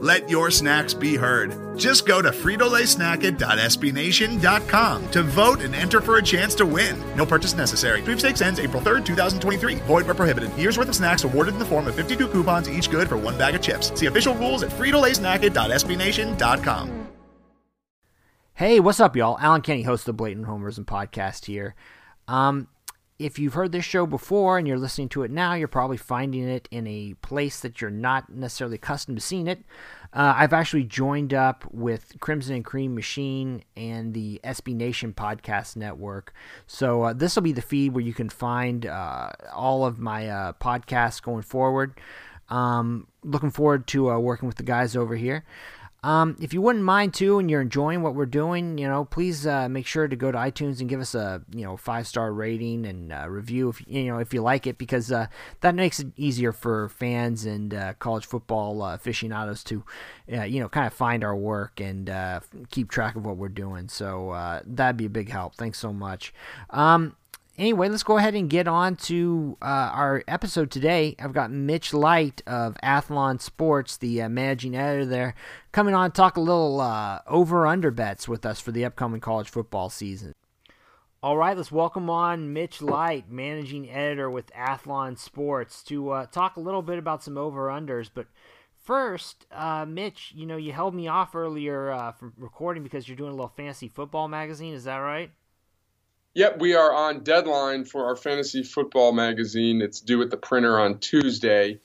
Let your snacks be heard. Just go to fritolaysnacket.sbnation.com to vote and enter for a chance to win. No purchase necessary. Sweepstakes ends April 3rd, 2023. Void where prohibited. Year's worth of snacks awarded in the form of 52 coupons, each good for one bag of chips. See official rules at fritolaysnacket.sbnation.com. Hey, what's up, y'all? Allen Kenney, host of the Blatant Homerism podcast here. Um, if you've heard this show before and you're listening to it now, you're probably finding it in a place that you're not necessarily accustomed to seeing it. Uh, I've actually joined up with Crimson and Cream Machine and the SB Nation Podcast Network. So uh, this will be the feed where you can find uh, all of my uh, podcasts going forward. Um, looking forward to uh, working with the guys over here. Um, if you wouldn't mind too, and you're enjoying what we're doing, you know, please uh, make sure to go to iTunes and give us a you know five star rating and uh, review if you know if you like it because uh, that makes it easier for fans and uh, college football uh, aficionados to uh, you know kind of find our work and keep track of what we're doing. So that'd be a big help. Thanks so much. Um, anyway, let's go ahead and get on to uh, our episode today. I've got Mitch Light of Athlon Sports, the uh, managing editor there, coming on to talk a little uh, over under bets with us for the upcoming college football season. All right, let's welcome on Mitch Light, managing editor with Athlon Sports, to uh, talk a little bit about some over unders. But first, uh, Mitch, you know, you held me off earlier uh, from recording because you're doing a little fantasy football magazine. Is that right? Yep, we are on deadline for our fantasy football magazine. It's due at the printer on Tuesday.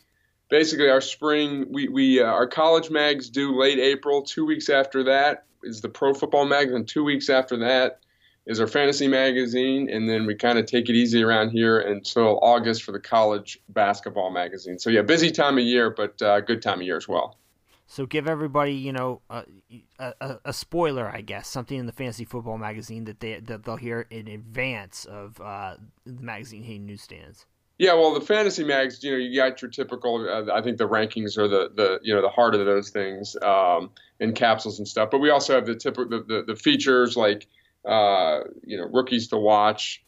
Basically, our spring, we, we uh, our college mags due late April. Two weeks after that is the pro football magazine. Two weeks after that is our fantasy magazine, and then we kind of take it easy around here until August for the college basketball magazine. So yeah, busy time of year, but uh, good time of year as well. So give everybody, you know, a, a, a, spoiler, I guess, something in the fantasy football magazine that they that they'll hear in advance of uh, the magazine hitting newsstands. Yeah, well, the fantasy mags, you know, you got your typical. Uh, I think the rankings are the the you know the heart of those things um, in capsules and stuff. But we also have the typical the, the, the features like uh, you know rookies to watch,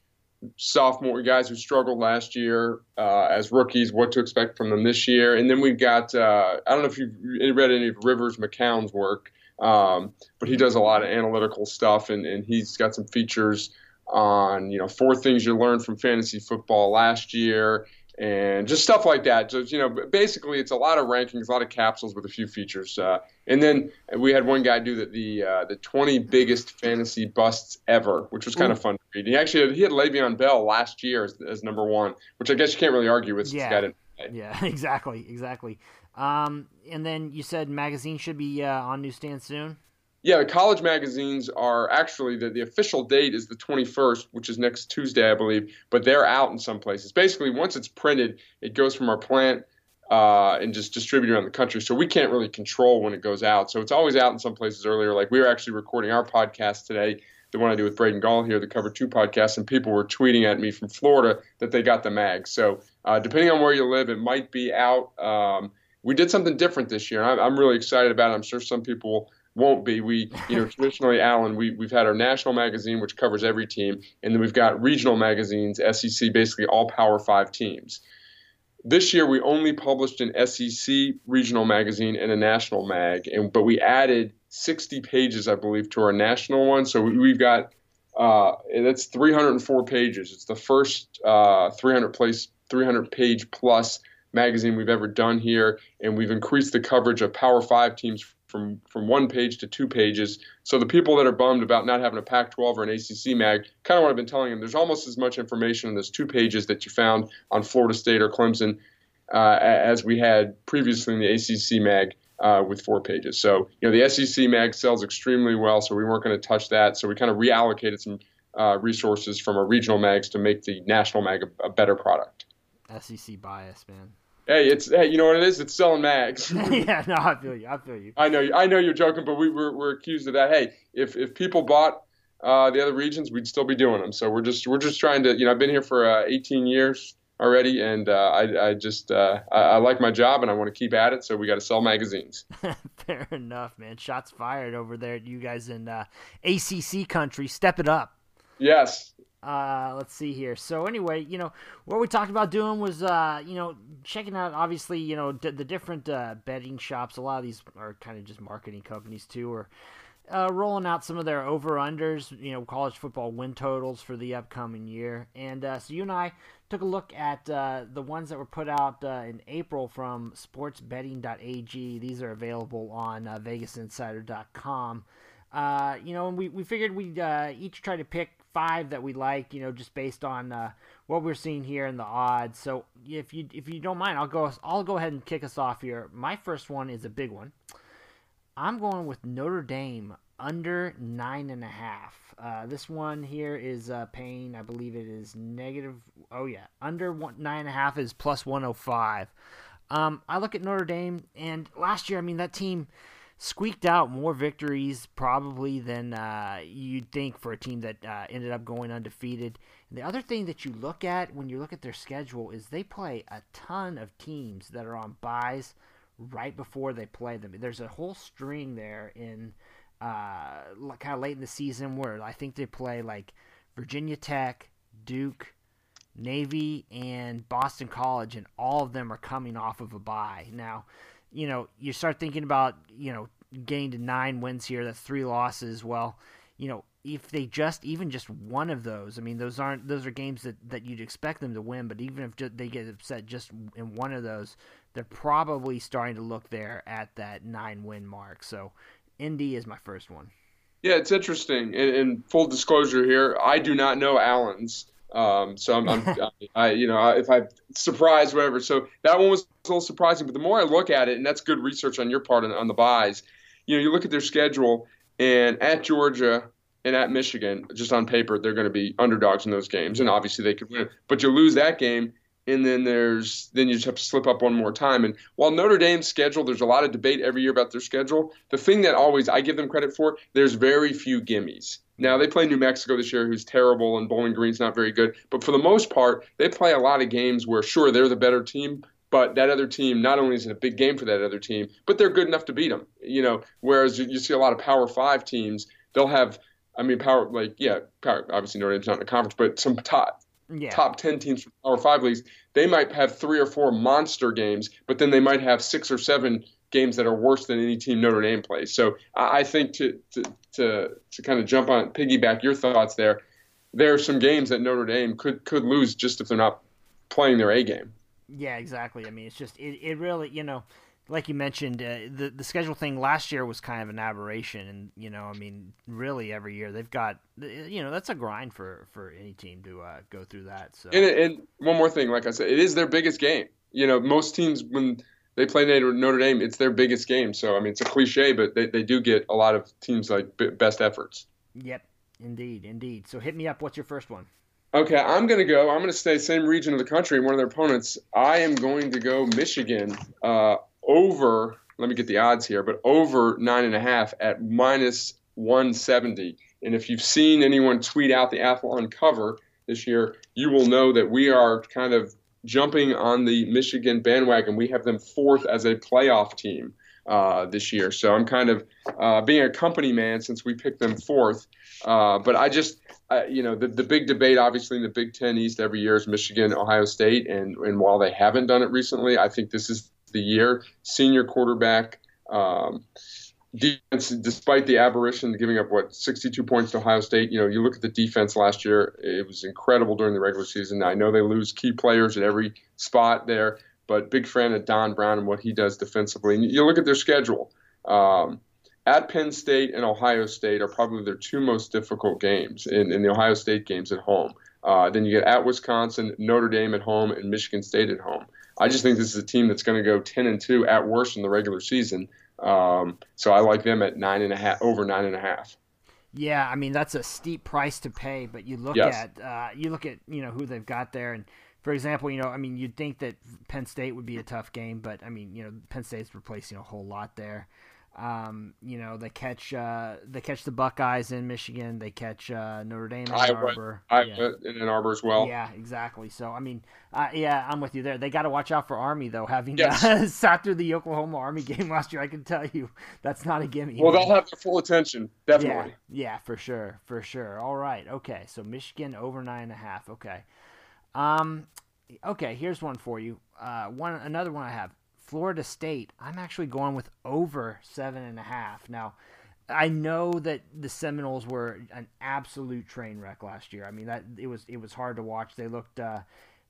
sophomore guys who struggled last year uh, as rookies, what to expect from them this year. And then we've got, uh, I don't know if you've read any of Rivers McCown's work, um, but he does a lot of analytical stuff and, and he's got some features on, you know, four things you learned from fantasy football last year and just stuff like that. Just you know, basically, it's a lot of rankings, a lot of capsules with a few features. Uh, and then we had one guy do the the, uh, the 20 biggest fantasy busts ever, which was kind of fun to read. He actually had, he had Le'Veon Bell last year as, as number one, which I guess you can't really argue with. Yeah, yeah, exactly, exactly. Um, and then you said magazine should be uh, on newsstand soon. Yeah, the college magazines are actually the, the official date is the 21st, which is next Tuesday, I believe, but they're out in some places. Basically, once it's printed, it goes from our plant uh, and just distributed around the country. So we can't really control when it goes out. So it's always out in some places earlier. Like we were actually recording our podcast today, the one I do with Braden Gall here, the Cover 2 podcast, and people were tweeting at me from Florida that they got the mag. So uh, depending on where you live, it might be out. Um, we did something different this year. I'm, I'm really excited about it. I'm sure some people won't be. We, you know, traditionally, Allen, we, we've had our national magazine, which covers every team, and then we've got regional magazines, SEC, basically all Power Five teams. This year, we only published an SEC regional magazine and a national mag, and but we added 60 pages, I believe, to our national one. So we, have got uh, that's 304 pages. It's the first uh, 300 place, 300 page plus magazine we've ever done here, and we've increased the coverage of Power Five teams from from one page to two pages. So the people that are bummed about not having a Pac-12 or an ACC mag, kind of what I've been telling them. There's almost as much information in those two pages that you found on Florida State or Clemson uh, as we had previously in the ACC mag. Uh, with four pages. So, you know, the SEC mag sells extremely well, so we weren't going to touch that. So we kind of reallocated some uh, resources from our regional mags to make the national mag a, a better product. SEC bias, man. Hey, it's hey, you know what it is? It's selling mags. yeah, no, I feel you. I feel you. I know, you. I know you're joking, but we we're, we're accused of that. Hey, if if people bought uh, the other regions, we'd still be doing them. So we're just we're just trying to, you know, I've been here for uh, 18 years already, and uh, I I just uh, I, I, like my job and I want to keep at it. So we got to sell magazines. Fair enough, man. Shots fired over there. You guys in uh, ACC country, step it up. Yes, uh, let's see here. So anyway, you know what we talked about doing was, uh, you know, checking out obviously, you know, d- the different uh, betting shops. A lot of these are kind of just marketing companies too, or uh, rolling out some of their over unders. You know, college football win totals for the upcoming year. And uh, so you and I took a look at uh, the ones that were put out in April from SportsBetting.ag. These are available on VegasInsider.com. Uh, you know, and we, we figured we'd uh, each try to pick five that we like, you know, just based on uh, what we're seeing here in the odds. So if you if you don't mind, I'll go I'll go ahead and kick us off here. My first one is a big one. I'm going with Notre Dame under nine and a half. Uh, this one here is uh, paying, I believe it is negative. Oh yeah, under one, nine and a half is plus 105. Um, I look at Notre Dame, and last year, I mean that team squeaked out more victories probably than uh, you'd think for a team that uh, ended up going undefeated. And the other thing that you look at when you look at their schedule is they play a ton of teams that are on byes right before they play them. There's a whole string there in uh, kind of late in the season where I think they play like Virginia Tech, Duke, Navy, and Boston College, and all of them are coming off of a bye. Now, you know, you start thinking about, you know, to nine wins here, that's three losses. Well, you know, if they just even just one of those, I mean, those aren't those are games that that you'd expect them to win, but even if they get upset just in one of those, they're probably starting to look there at that nine win mark. So, ND is my first one. Yeah, it's interesting. In, in full disclosure here, I do not know Allen's. Um, so I'm, I'm I, you know, if I'm surprised, whatever. So that one was a little surprising. But the more I look at it, and that's good research on your part on, on the byes, you know, you look at their schedule, and at Georgia and at Michigan, just on paper, they're going to be underdogs in those games, and obviously they could win. But you lose that game, and then there's then you just have to slip up one more time. And while Notre Dame's schedule, there's a lot of debate every year about their schedule. The thing that always I give them credit for, there's very few gimmies. Now they play New Mexico this year, who's terrible, and Bowling Green's not very good. But for the most part, they play a lot of games where sure they're the better team, but that other team not only is it a big game for that other team, but they're good enough to beat them. You know, whereas you, see a lot of Power Five teams, they'll have, I mean, power like yeah, power, obviously Notre Dame's not in the conference, but some top yeah. top 10 teams from Power 5 leagues, they might have three or four monster games, but then they might have six or seven games that are worse than any team Notre Dame plays. So I think to to to, to kind of jump on piggyback your thoughts there, there are some games that Notre Dame could could lose just if they're not playing their A game. Yeah, exactly. I mean, it's just it, it really you know. Like you mentioned, uh, the the schedule thing last year was kind of an aberration, and you know, I mean, really every year they've got, you know, that's a grind for for any team to uh, go through that. So, and, and one more thing, like I said, it is their biggest game. You know, most teams when they play Notre Dame. It's their biggest game. So I mean, it's a cliche, but they, they do get a lot of teams like best efforts. Yep, indeed, indeed. So hit me up. What's your first one? Okay, I'm going to go. I'm going to stay same region of the country. One of their opponents. I am going to go Michigan uh, over. Let me get the odds here, but over nine and a half at minus 170. And if you've seen anyone tweet out the Athlon cover this year, you will know that we are kind of jumping on the Michigan bandwagon. We have them fourth as a playoff team uh, this year. So I'm kind of uh, being a company man since we picked them fourth. Uh, but I just, you know, the, the big debate obviously in the Big Ten East every year is Michigan, Ohio State. And, and while they haven't done it recently, I think this is the year. Senior quarterback. Um, defense, despite the aberration, giving up what 62 points to Ohio State. You know, you look at the defense last year; it was incredible during the regular season. I know they lose key players at every spot there, but big fan of Don Brown and what he does defensively. And you look at their schedule. Um, at Penn State and Ohio State are probably their two most difficult games in, in the Ohio State games at home. Uh, then you get at Wisconsin, Notre Dame at home, and Michigan State at home. I just think this is a team that's going to go 10 and 2 at worst in the regular season. Um, so I like them at nine and a half, over nine and a half. Yeah, I mean that's a steep price to pay, but you look yes. at uh, you look at you know who they've got there, and for example, you know, I mean, you'd think that Penn State would be a tough game, but I mean, you know, Penn State's replacing a whole lot there. Um, you know, they catch uh, they catch the Buckeyes in Michigan. They catch uh, Notre Dame in Ann Arbor. Iowa yeah. in Ann Arbor as well. Yeah, exactly. So I mean, uh, yeah, I'm with you there. They got to watch out for Army though. Having yes. uh, sat through the Oklahoma Army game last year, I can tell you that's not a gimme. Well, they'll have their full attention, definitely. Yeah, yeah, for sure, for sure. All right, okay. So Michigan over nine and a half. Okay. Um, okay. Here's one for you. Uh, one another one I have. Florida State, I'm actually going with over seven and a half. Now, I know that the Seminoles were an absolute train wreck last year. I mean that it was it was hard to watch. They looked uh,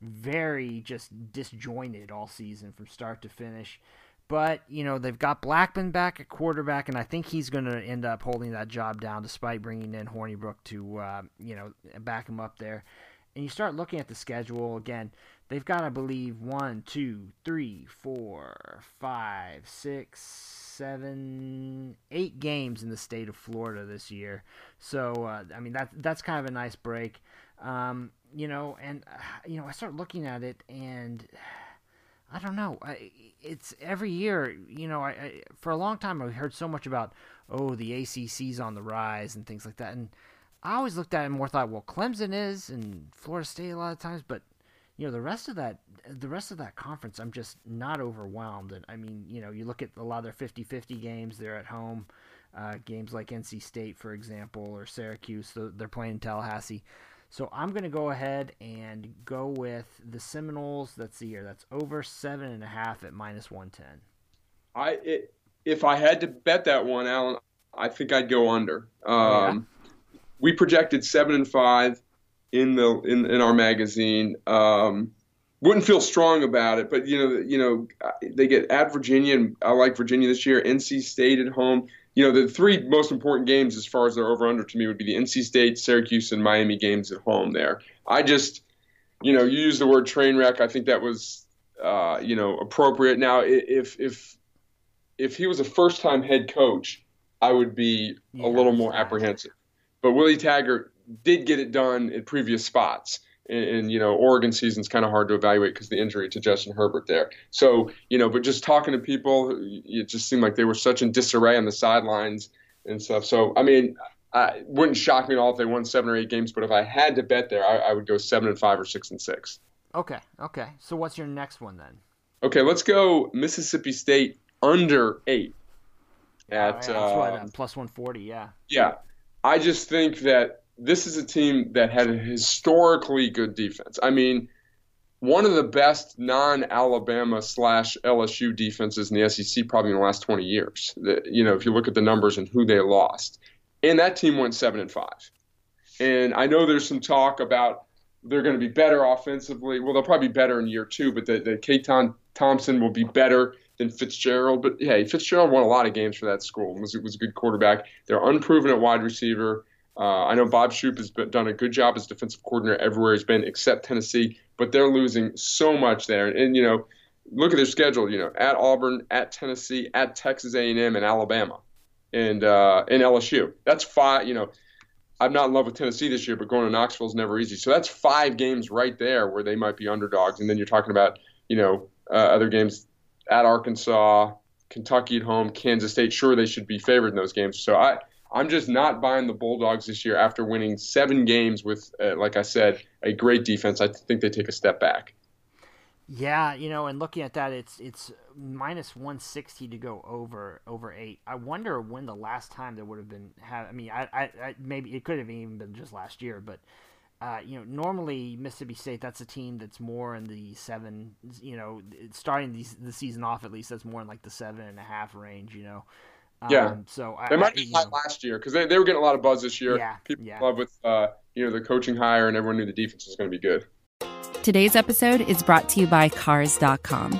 very just disjointed all season from start to finish. But you know they've got Blackman back at quarterback, and I think he's going to end up holding that job down, despite bringing in Hornibrook to uh, you know back him up there. And you start looking at the schedule again they've got, I believe, one, two, three, four, five, six, seven, eight games in the state of Florida this year. So, uh, I mean, that that's kind of a nice break. Um, you know, and uh, you know, I start looking at it, and I don't know. I, it's every year. You know, I, I for a long time I heard so much about oh the ACC's on the rise and things like that, and I always looked at it and more thought, well, Clemson is and Florida State a lot of times, but you know the rest of that the rest of that conference i'm just not overwhelmed. And i mean you know you look at a lot of their 50-50 games they're at home uh, games like nc state for example or syracuse they're playing in tallahassee. So i'm going to go ahead and go with the seminoles that's the year that's over seven and a half at minus 110 i it, if i had to bet that one allen i think i'd go under. Um, oh, yeah? we projected seven and five in the in, in our magazine. Um, wouldn't feel strong about it, but you know, you know, they get at Virginia, and I like Virginia this year. NC State at home. You know, the three most important games as far as their over under to me would be the NC State, Syracuse, and Miami games at home. There, I just, you know, you use the word train wreck. I think that was, uh, you know, appropriate. Now, if if if he was a first time head coach, I would be yeah, a little more apprehensive. But Willie Taggart did get it done in previous spots. And, and you know, Oregon season's kind of hard to evaluate because the injury to Justin Herbert there. So you know, but just talking to people, it just seemed like they were such in disarray on the sidelines and stuff. So I mean, I, it wouldn't shock me at all if they won seven or eight games. But if I had to bet there, I, I would go seven and five or six and six. Okay. Okay. So what's your next one then? Okay, let's go Mississippi State under eight. At oh, yeah, uh, what, plus one forty. Yeah. Yeah, I just think that this is a team that had a historically good defense. I mean, one of the best non-Alabama slash LSU defenses in the SEC probably in the last 20 years. You know, if you look at the numbers and who they lost, and that team went seven and five. And I know there's some talk about they're going to be better offensively. Well, they'll probably be better in year two, but the, the Keytaon Thompson will be better than Fitzgerald. But hey, Fitzgerald won a lot of games for that school. Was was a good quarterback. They're unproven at wide receiver. Uh, I know Bob Shoop has been, done a good job as defensive coordinator everywhere he's been, except Tennessee. But they're losing so much there, and, and you know, look at their schedule. You know, at Auburn, at Tennessee, at Texas A&M, and Alabama, and uh, and LSU. That's five. You know, I'm not in love with Tennessee this year, but going to Knoxville is never easy. So that's five games right there where they might be underdogs, and then you're talking about you know uh, other games at Arkansas, Kentucky at home, Kansas State. Sure, they should be favored in those games. So I I'm just not buying the Bulldogs this year after winning seven games with, uh, like I said, a great defense. I think they take a step back. Yeah, you know, and looking at that, it's it's minus one sixty to go over over eight. I wonder when the last time there would have been. Had, I mean, I, I, I maybe it could have even been just last year, but uh, you know, normally Mississippi State, that's a team that's more in the seven. You know, starting the the season off at least, that's more in like the seven and a half range. You know, yeah. Um, so I, they might be high last year because they, they were getting a lot of buzz this year. Yeah. People yeah. love with uh, you know the coaching hire and everyone knew the defense was going to be good. Today's episode is brought to you by Cars.com.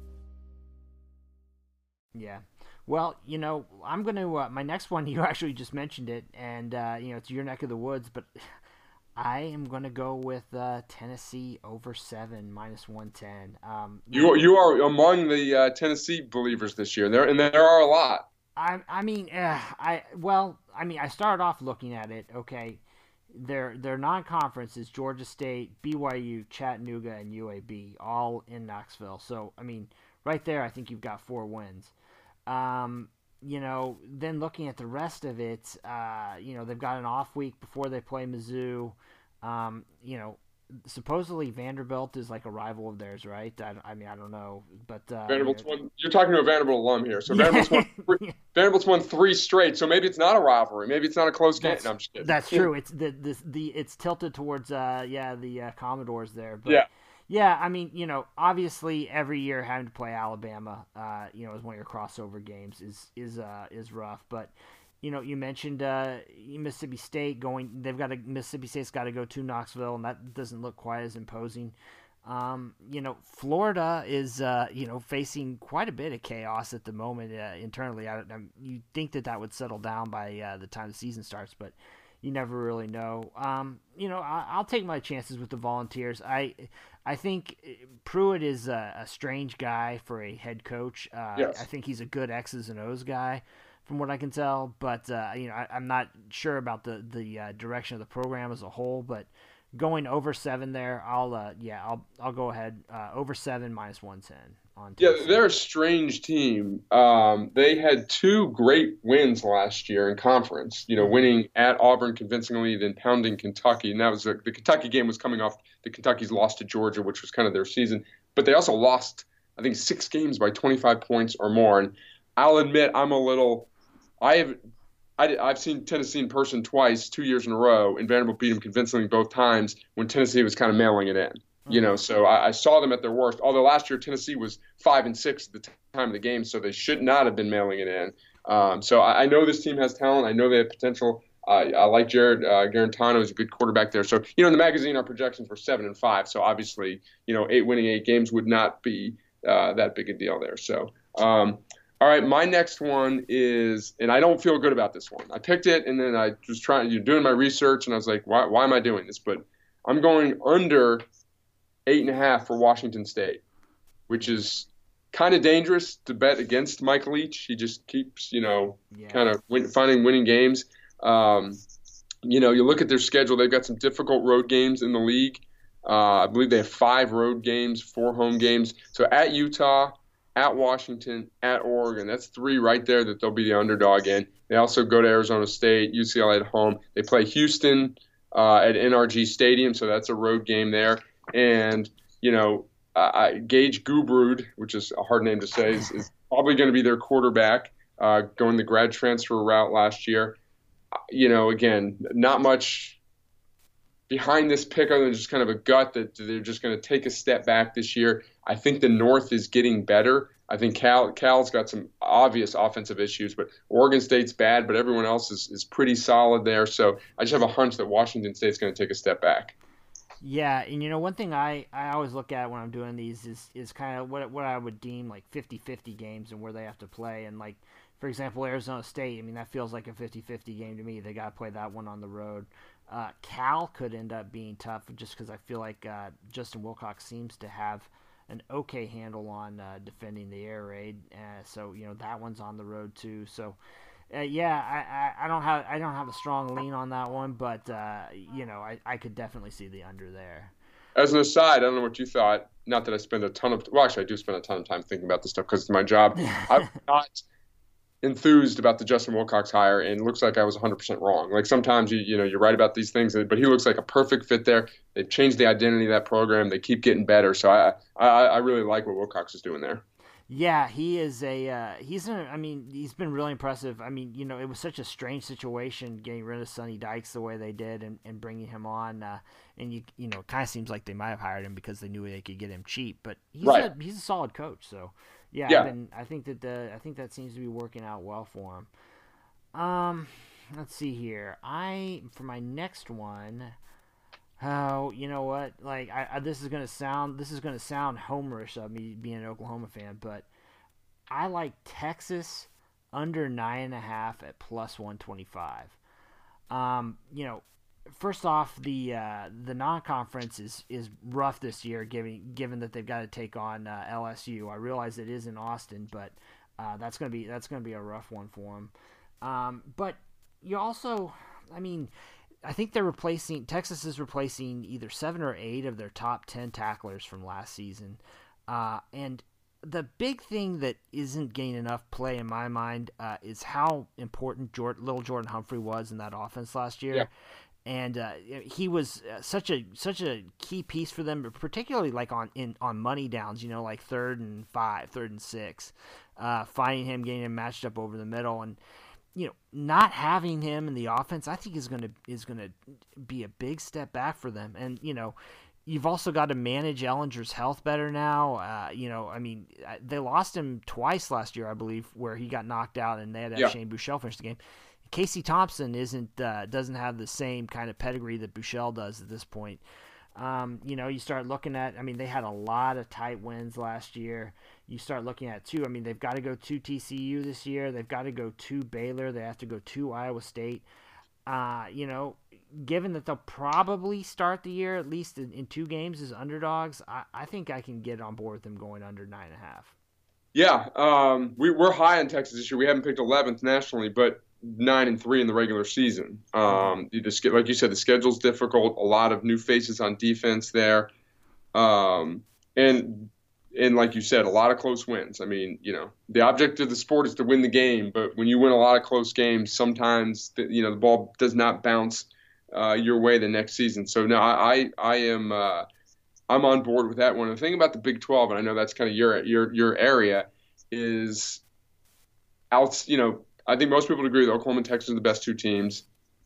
Well, you know, I'm going to, uh, my next one, you actually just mentioned it, and, uh, you know, it's your neck of the woods, but I am going to go with uh, Tennessee over seven, minus 110. Um, you, you are among the uh, Tennessee believers this year, there, and there are a lot. I, I mean, uh, I, well, I mean, I started off looking at it, okay. Their their non-conference is Georgia State, BYU, Chattanooga, and UAB, all in Knoxville. So I mean, right there, I think you've got four wins. Um, you know, then looking at the rest of it, uh, you know, they've got an off week before they play Mizzou. Um, you know, supposedly Vanderbilt is like a rival of theirs, right? I, I mean, I don't know, but uh, Vanderbilt's won. You're talking to a Vanderbilt alum here, so Vanderbilt's won. Three, Vanderbilt's won three straight, so maybe it's not a rivalry. Maybe it's not a close game. That's, no, I'm just kidding. That's true. It's the, the the it's tilted towards uh yeah the uh, Commodores there, but yeah. Yeah, I mean, you know, obviously every year having to play Alabama, uh, you know, as one of your crossover games is is uh, is rough. But you know, you mentioned uh, Mississippi State going. They've got a Mississippi State's got to go to Knoxville, and that doesn't look quite as imposing. Um, you know, Florida is uh, you know facing quite a bit of chaos at the moment uh, internally. I, I, you think that that would settle down by uh, the time the season starts, but you never really know. Um, you know, I, will take my chances with the Volunteers. I I think Pruitt is a, a strange guy for a head coach. Uh, yes. I think he's a good X's and O's guy, from what I can tell. But uh, you know, I, am not sure about the the uh, direction of the program as a whole. But going over seven there, I'll uh, yeah, I'll I'll go ahead uh, over seven minus one ten on. Yeah, they're a strange team. Um, they had two great wins last year in conference. You know, winning at Auburn convincingly, then pounding Kentucky, and that was a, the Kentucky game was coming off the Kentucky's loss to Georgia, which was kind of their season. But they also lost, I think, six games by 25 points or more. And I'll admit, I'm a little. I have. I, I've seen Tennessee in person twice, two years in a row, and Vanderbilt beat them convincingly both times when Tennessee was kind of mailing it in. You know, so I, I, saw them at their worst. Although last year Tennessee was five and six at the time of the game, so they should not have been mailing it in. Um, so I, I, know this team has talent. I know they have potential. Uh, I like Jarrett uh, Guarantano; he's a good quarterback there. So you know, in the magazine, our projections were seven and five. So obviously, you know, eight winning eight games would not be uh, that big a deal there. So. Um, all right, my next one is, and I don't feel good about this one. I picked it, and then I was trying, you doing my research, and I was like, why, why am I doing this? But I'm going under eight and a half for Washington State, which is kind of dangerous to bet against Mike Leach. He just keeps, you know, yeah. kind of win, finding winning games. Um, you know, you look at their schedule; they've got some difficult road games in the league. Uh, I believe they have five road games, four home games. So at Utah, at Washington, at Oregon, that's three right there that they'll be the underdog in. They also go to Arizona State, UCLA at home. They play Houston uh, at NRG Stadium, so that's a road game there. And you know, uh, Gage Gubrud, which is a hard name to say, is, is probably going to be their quarterback, uh, going the grad transfer route last year. You know, again, not much behind this pick other than just kind of a gut that they're just going to take a step back this year. I think the North is getting better. I think Cal Cal's got some obvious offensive issues, but Oregon State's bad, but everyone else is, is pretty solid there. So I just have a hunch that Washington State's going to take a step back. Yeah, and you know one thing I, I always look at when I'm doing these is is kind of what what I would deem like 50-50 games and where they have to play and like for example Arizona State, I mean that feels like a 50-50 game to me. They got to play that one on the road. Uh, Cal could end up being tough just because I feel like uh, Justin Wilcox seems to have an okay handle on uh, defending the air raid. Uh, so you know that one's on the road too. So uh, yeah, I, I, I, don't have I don't have a strong lean on that one, but uh, you know I, I could definitely see the under there. As an aside, I don't know what you thought. Not that I spend a ton of well, actually I do spend a ton of time thinking about this stuff because it's my job. I'm not enthused about the Justin Wilcox hire, and it looks like I was 100% wrong. Like sometimes you you know you're right about these things, but he looks like a perfect fit there. They've changed the identity of that program. They keep getting better, so I I, I really like what Wilcox is doing there. Yeah, he is a uh, he's an, I mean he's been really impressive. I mean you know it was such a strange situation getting rid of Sonny Dykes the way they did and, and bringing him on, uh, and you you know it kind of seems like they might have hired him because they knew they could get him cheap. But he's right. a he's a solid coach, so yeah, yeah. Been, I think that the I think that seems to be working out well for him. Um, let's see here. I for my next one. Oh, you know what? Like, I, I this is gonna sound this is gonna sound homerish of me being an Oklahoma fan, but I like Texas under nine and a half at plus one twenty five. Um, you know, first off, the uh, the non conference is is rough this year, given given that they've got to take on uh, LSU. I realize it is in Austin, but uh, that's gonna be that's gonna be a rough one for them. Um, but you also, I mean, I think they're replacing Texas is replacing either seven or eight of their top ten tacklers from last season, uh, and the big thing that isn't getting enough play in my mind uh, is how important Jordan, little Jordan Humphrey was in that offense last year. Yeah. And uh, he was uh, such a such a key piece for them, particularly like on in on money downs, you know, like third and five, third and six, uh, finding him, getting him matched up over the middle, and you know, not having him in the offense, I think is going to is going to be a big step back for them. And you know, you've also got to manage Ehlinger's health better now. Uh, you know, I mean, they lost him twice last year, I believe, where he got knocked out, and they had to have Yeah. Shane Buechele finish the game. Casey Thompson isn't uh, doesn't have the same kind of pedigree that Buechele does at this point. Um, you know, you start looking at. I mean, they had a lot of tight wins last year. You start looking at too. I mean, they've got to go to TCU this year. They've got to go to Baylor. They have to go to Iowa State. Uh, you know, given that they'll probably start the year at least in, in two games as underdogs, I, I think I can get on board with them going under nine and a half. Yeah, um, we, we're high on Texas this year. We haven't picked 11th nationally, but nine and three in the regular season. Um, the, sch- like you said, the schedule's difficult. A lot of new faces on defense there, um, and and like you said, a lot of close wins. I mean, you know, the object of the sport is to win the game, but when you win a lot of close games, sometimes the, you know the ball does not bounce uh, your way the next season. So no, I I, I am. Uh, I'm on board with that one. The thing about the Big 12, and I know that's kind of your your your area, is out. You know, I think most people agree that Oklahoma and Texas are the best two teams.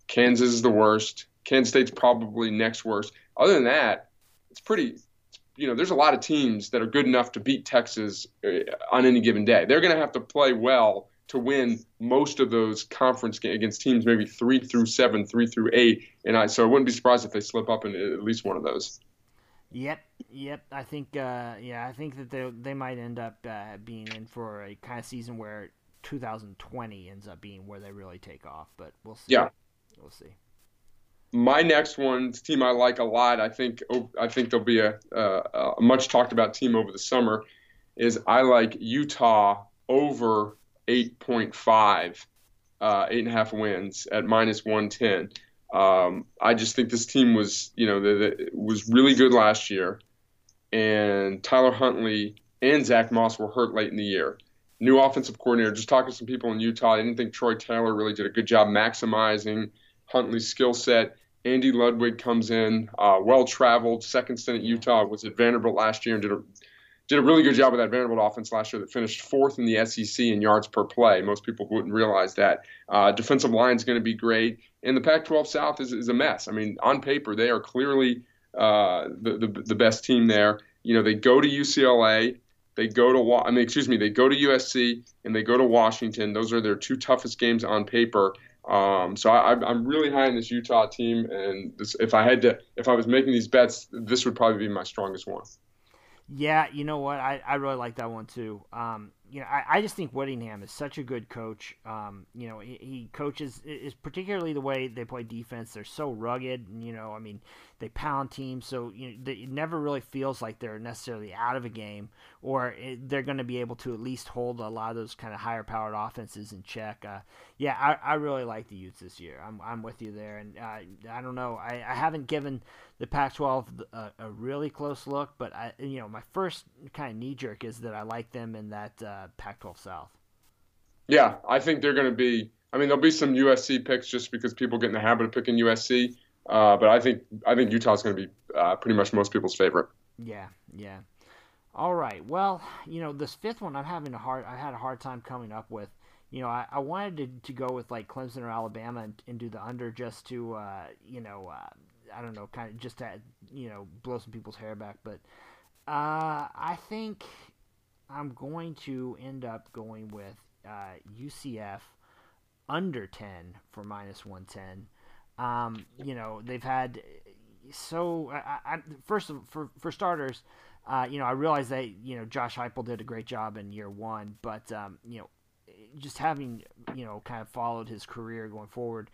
Kansas is the worst. Kansas State's probably next worst. Other than that, it's pretty. You know, there's a lot of teams that are good enough to beat Texas uh, on any given day. They're going to have to play well to win most of those conference games against teams maybe three through seven, three through eight, and I so I wouldn't be surprised if they slip up in at least one of those. Yep, yep. I think, uh, yeah, I think that they they might end up uh, being in for a kind of season where 2020 ends up being where they really take off. But we'll see. Yeah. we'll see. My next one's team I like a lot. I think oh, I think there'll be a, a, a much talked about team over the summer. Is I like Utah over 8.5, uh, eight and a half wins at minus 110. Um, I just think this team was you know the, the, was really good last year, and Tyler Huntley and Zack Moss were hurt late in the year. New offensive coordinator. Just talking to some people in Utah, I didn't think Troy Taylor really did a good job maximizing Huntley's skill set. Andy Ludwig comes in, uh, well traveled, second stint at Utah, was at Vanderbilt last year and did a did a really good job with that Vanderbilt offense last year that finished fourth in the SEC in yards per play. Most people wouldn't realize that. Uh, defensive line is going to be great, and the Pac-12 South is, is a mess. I mean, on paper, they are clearly uh, the, the the best team there. You know, they go to UCLA, they go to I mean, excuse me, they go to USC and they go to Washington. Those are their two toughest games on paper. Um, so I, I'm really high in this Utah team, and this, if I had to, if I was making these bets, this would probably be my strongest one. Yeah, you know what? I, I really like that one too. Um, you know, I, I just think Whittingham is such a good coach. Um, you know, he, he coaches is particularly the way they play defense. They're so rugged, and you know, I mean, they pound teams, so you know, it never really feels like they're necessarily out of a game, or it, they're going to be able to at least hold a lot of those kind of higher powered offenses in check. Uh, yeah, I, I really like the Utes this year. I'm I'm with you there, and uh, I don't know, I, I haven't given the Pac-12 a, a really close look, but I you know, my first kind of knee jerk is that I like them in that uh, Pac-12 South. Yeah, I think they're going to be. I mean, there'll be some USC picks just because people get in the habit of picking USC. Uh, but I think I think Utah's going to be uh, pretty much most people's favorite. Yeah, yeah. All right. Well, you know, this fifth one I'm having a hard. I had a hard time coming up with. You know, I, I wanted to, to go with like Clemson or Alabama and, and do the under just to, uh, you know, uh, I don't know, kind of just to, you know, blow some people's hair back. But uh, I think I'm going to end up going with UCF under 10 for minus 110. Um, you know, they've had so I, I, first for for starters, uh, you know, I realize that you know Josh Heupel did a great job in year one, but um, you know, just having you know kind of followed his career going forward,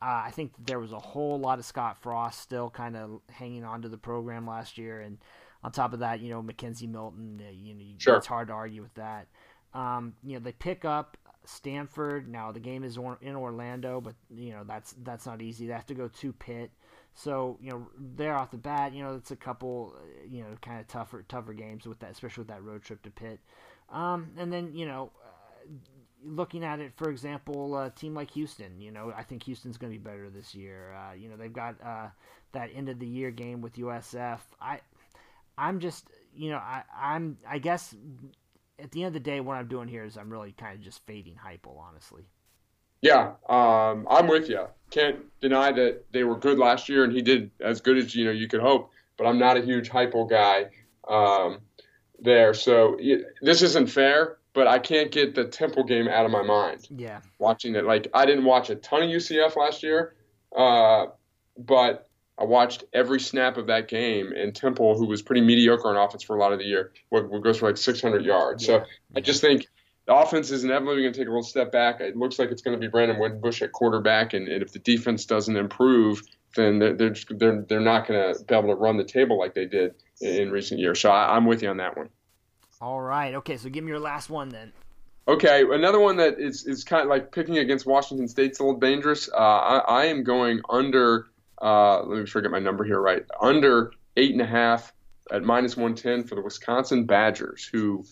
uh, I think there was a whole lot of Scott Frost still kind of hanging on to the program last year, and on top of that, you know, McKenzie Milton, uh, you know, sure. it's hard to argue with that. Um, you know, they pick up Stanford. Now the game is in Orlando, but you know that's that's not easy. They have to go to Pitt. So you know, there off the bat, you know, it's a couple, uh, you know, kind of tougher tougher games with that, especially with that road trip to Pitt. Um, and then you know, uh, looking at it, for example, a team like Houston, you know, I think Houston's going to be better this year. Uh, you know, they've got uh, that end of the year game with USF. I, I'm just, you know, I, I'm, I guess, at the end of the day, what I'm doing here is I'm really kind of just fading Heupel, honestly. Yeah, um, I'm with you. Can't deny that they were good last year, and he did as good as you know you could hope. But I'm not a huge Heupel guy um, there, so this isn't fair but I can't get the Temple game out of my mind. Yeah. Watching it, like I didn't watch a ton of UCF last year, uh, but I watched every snap of that game. And Temple, who was pretty mediocre on offense for a lot of the year, goes for like 600 yards. Yeah. So I just think the offense is inevitably going to take a little step back. It looks like it's going to be Brandon Wimbush at quarterback, and, and if the defense doesn't improve, then they're they're just, they're, they're not going to be able to run the table like they did in, in recent years. So I, I'm with you on that one. All right. Okay. So give me your last one then. Okay, another one that is, is kind of like picking against Washington State's a little dangerous. Uh, I, I, am going under. Uh, let me forget my number here. Right, under eight and a half at minus one ten for the Wisconsin Badgers, who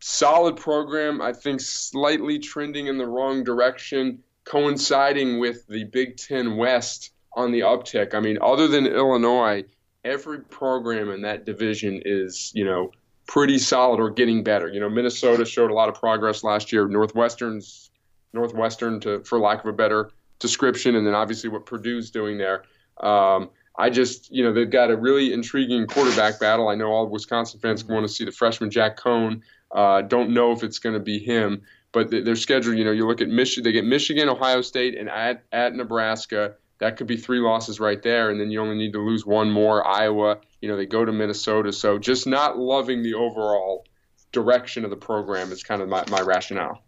solid program. I think slightly trending in the wrong direction, coinciding with the Big Ten West on the uptick. I mean, other than Illinois, every program in that division is you know pretty solid or getting better. You know, Minnesota showed a lot of progress last year. Northwestern's Northwestern, to for lack of a better description, and then obviously what Purdue's doing there. Um, I just, you know, they've got a really intriguing quarterback battle. I know all Wisconsin fans want to see the freshman Jack Coan. Uh, don't know if it's going to be him, but their schedule, you know, you look at Michigan, they get Michigan, Ohio State, and at, at Nebraska that could be three losses right there, and then you only need to lose one more. Iowa, you know, they go to Minnesota. So just not loving the overall direction of the program is kind of my, my rationale.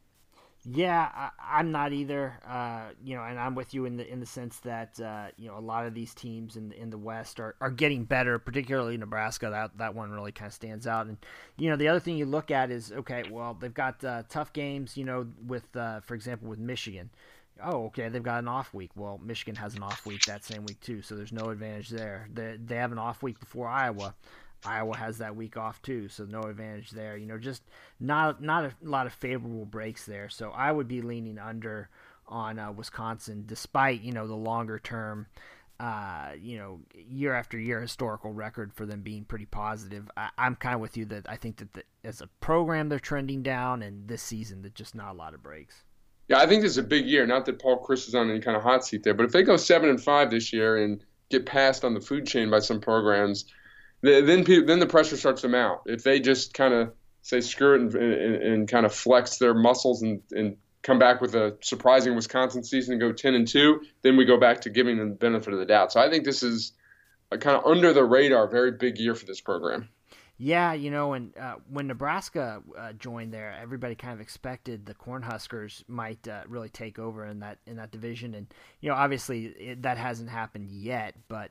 Yeah, I, am not either. Uh, you know, and I'm with you in the in the sense that uh, you know a lot of these teams in the, in the West are, are getting better, particularly Nebraska. That that one really kind of stands out. And you know, the other thing you look at is okay, well, they've got uh, tough games. You know, with uh, for example with Michigan oh, okay, they've got an off week. Well, Michigan has an off week that same week too, so there's no advantage there. They they have an off week before Iowa. Iowa has that week off too, so no advantage there. You know, just not not a lot of favorable breaks there. So I would be leaning under on uh, Wisconsin, despite you know the longer term. Uh, you know, year after year historical record for them being pretty positive. I, am kind of with you that I think that the, as a program they're trending down, and this season that just not a lot of breaks. Yeah, I think this is a big year. Not that Paul Chryst is on any kind of hot seat there, but if they go seven and five this year and get passed on the food chain by some programs, then then the pressure starts to mount. If they just kind of say screw it and, and, and, kind of flex their muscles and, and come back with a surprising Wisconsin season and go ten and two, then we go back to giving them the benefit of the doubt. So I think this is a kind of under the radar, very big year for this program. Yeah, you know, and uh, when Nebraska uh, joined there, everybody kind of expected the Cornhuskers might uh, really take over in that in that division, and you know, obviously it, that hasn't happened yet. But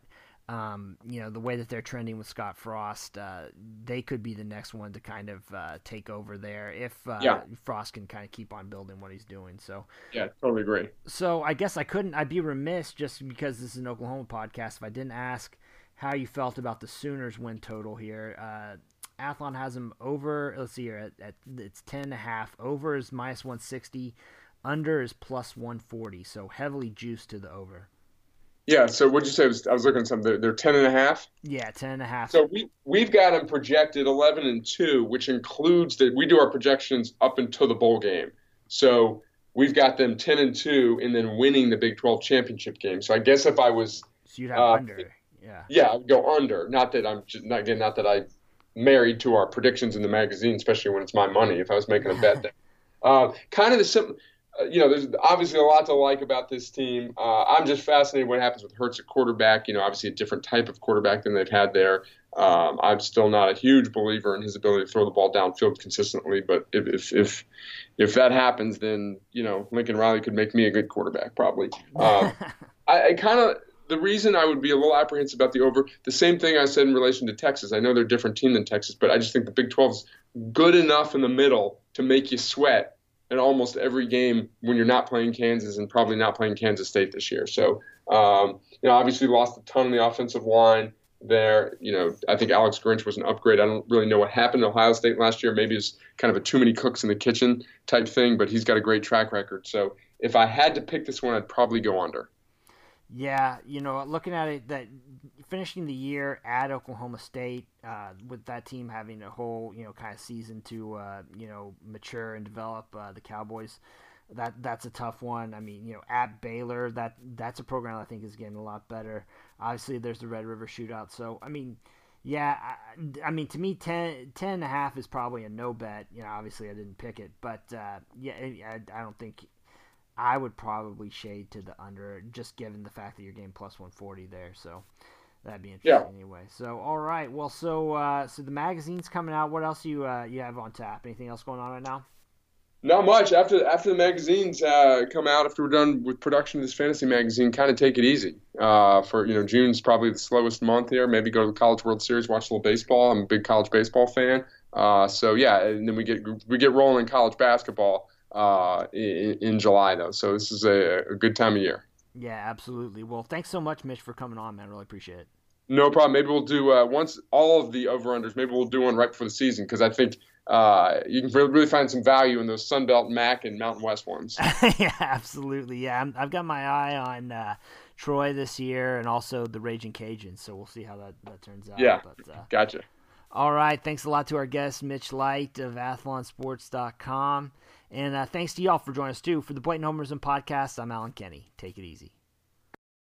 um, you know, the way that they're trending with Scott Frost, uh, they could be the next one to kind of uh, take over there if uh, yeah. Frost can kind of keep on building what he's doing. So yeah, totally agree. So I guess I couldn't. I'd be remiss just because this is an Oklahoma podcast if I didn't ask how you felt about the Sooners win total here. Uh, Athlon has them over. Let's see here. At, at, it's ten and a half. Over is minus one sixty. Under is plus one forty. So heavily juiced to the over. Yeah. So what'd you say? I was looking at something. They're, they're ten and a half. Yeah, ten and a half. So we we've got them projected eleven and two, which includes that we do our projections up until the bowl game. So we've got them ten and two, and then winning the Big Twelve championship game. So I guess if I was so you'd have uh, under. Yeah. Yeah, I'd go under. Not that I'm just, not again, not that I married to our predictions in the magazine, especially when it's my money. If I was making a bet, there. Uh, kind of the sim- you know, there's obviously a lot to like about this team. Uh, I'm just fascinated what happens with Hurts at quarterback. You know, obviously a different type of quarterback than they've had there. Um, I'm still not a huge believer in his ability to throw the ball downfield consistently, but if if if, if that happens, then you know Lincoln Riley could make me a good quarterback probably. Um, I, I kind of the reason I would be a little apprehensive about the over, the same thing I said in relation to Texas. I know they're a different team than Texas, but I just think the Big 12 is good enough in the middle to make you sweat in almost every game when you're not playing Kansas and probably not playing Kansas State this year. So, um, you know, obviously lost a ton on the offensive line there. You know, I think Alex Grinch was an upgrade. I don't really know what happened to Ohio State last year. Maybe it's kind of a too many cooks in the kitchen type thing, but he's got a great track record. So if I had to pick this one, I'd probably go under. Yeah, you know, looking at it, that finishing the year at Oklahoma State uh, with that team having a whole, you know, kind of season to, uh, you know, mature and develop uh, the Cowboys. That that's a tough one. I mean, you know, at Baylor, that that's a program I think is getting a lot better. Obviously, there's the Red River Shootout. So, I mean, yeah, I, I, mean, to me, 10, 10 and a half is probably a no bet. You know, obviously I didn't pick it, but uh, yeah, I, I don't think I would probably shade to the under, just given the fact that you're getting plus 140 there. So that'd be interesting yeah. anyway. So all right, well, so uh, so the magazine's coming out. What else you uh, you have on tap? Anything else going on right now? Not much. After after the magazines uh, come out, after we're done with production of this fantasy magazine, kind of take it easy. Uh, for you know, June's probably the slowest month here. Maybe go to the College World Series, watch a little baseball. I'm a big college baseball fan. Uh, so yeah, and then we get we get rolling in college basketball uh, in, in, July, though. So this is a, a, good time of year. Yeah, absolutely. Well, thanks so much, Mitch, for coming on, man. Really appreciate it. No problem. Maybe we'll do uh, once all of the over unders. Maybe we'll do one right before the season because I think uh, you can really find some value in those Sunbelt MAC and Mountain West ones. yeah, absolutely. Yeah, i have got my eye on uh, Troy this year and also the Raging Cajuns. So we'll see how that, that turns out. Yeah, but, uh, gotcha. All right. Thanks a lot to our guest, Mitch Light of AthlonSports.com. And uh, thanks to y'all for joining us too. For the Blatant Homerism podcast, I'm Allen Kenney. Take it easy.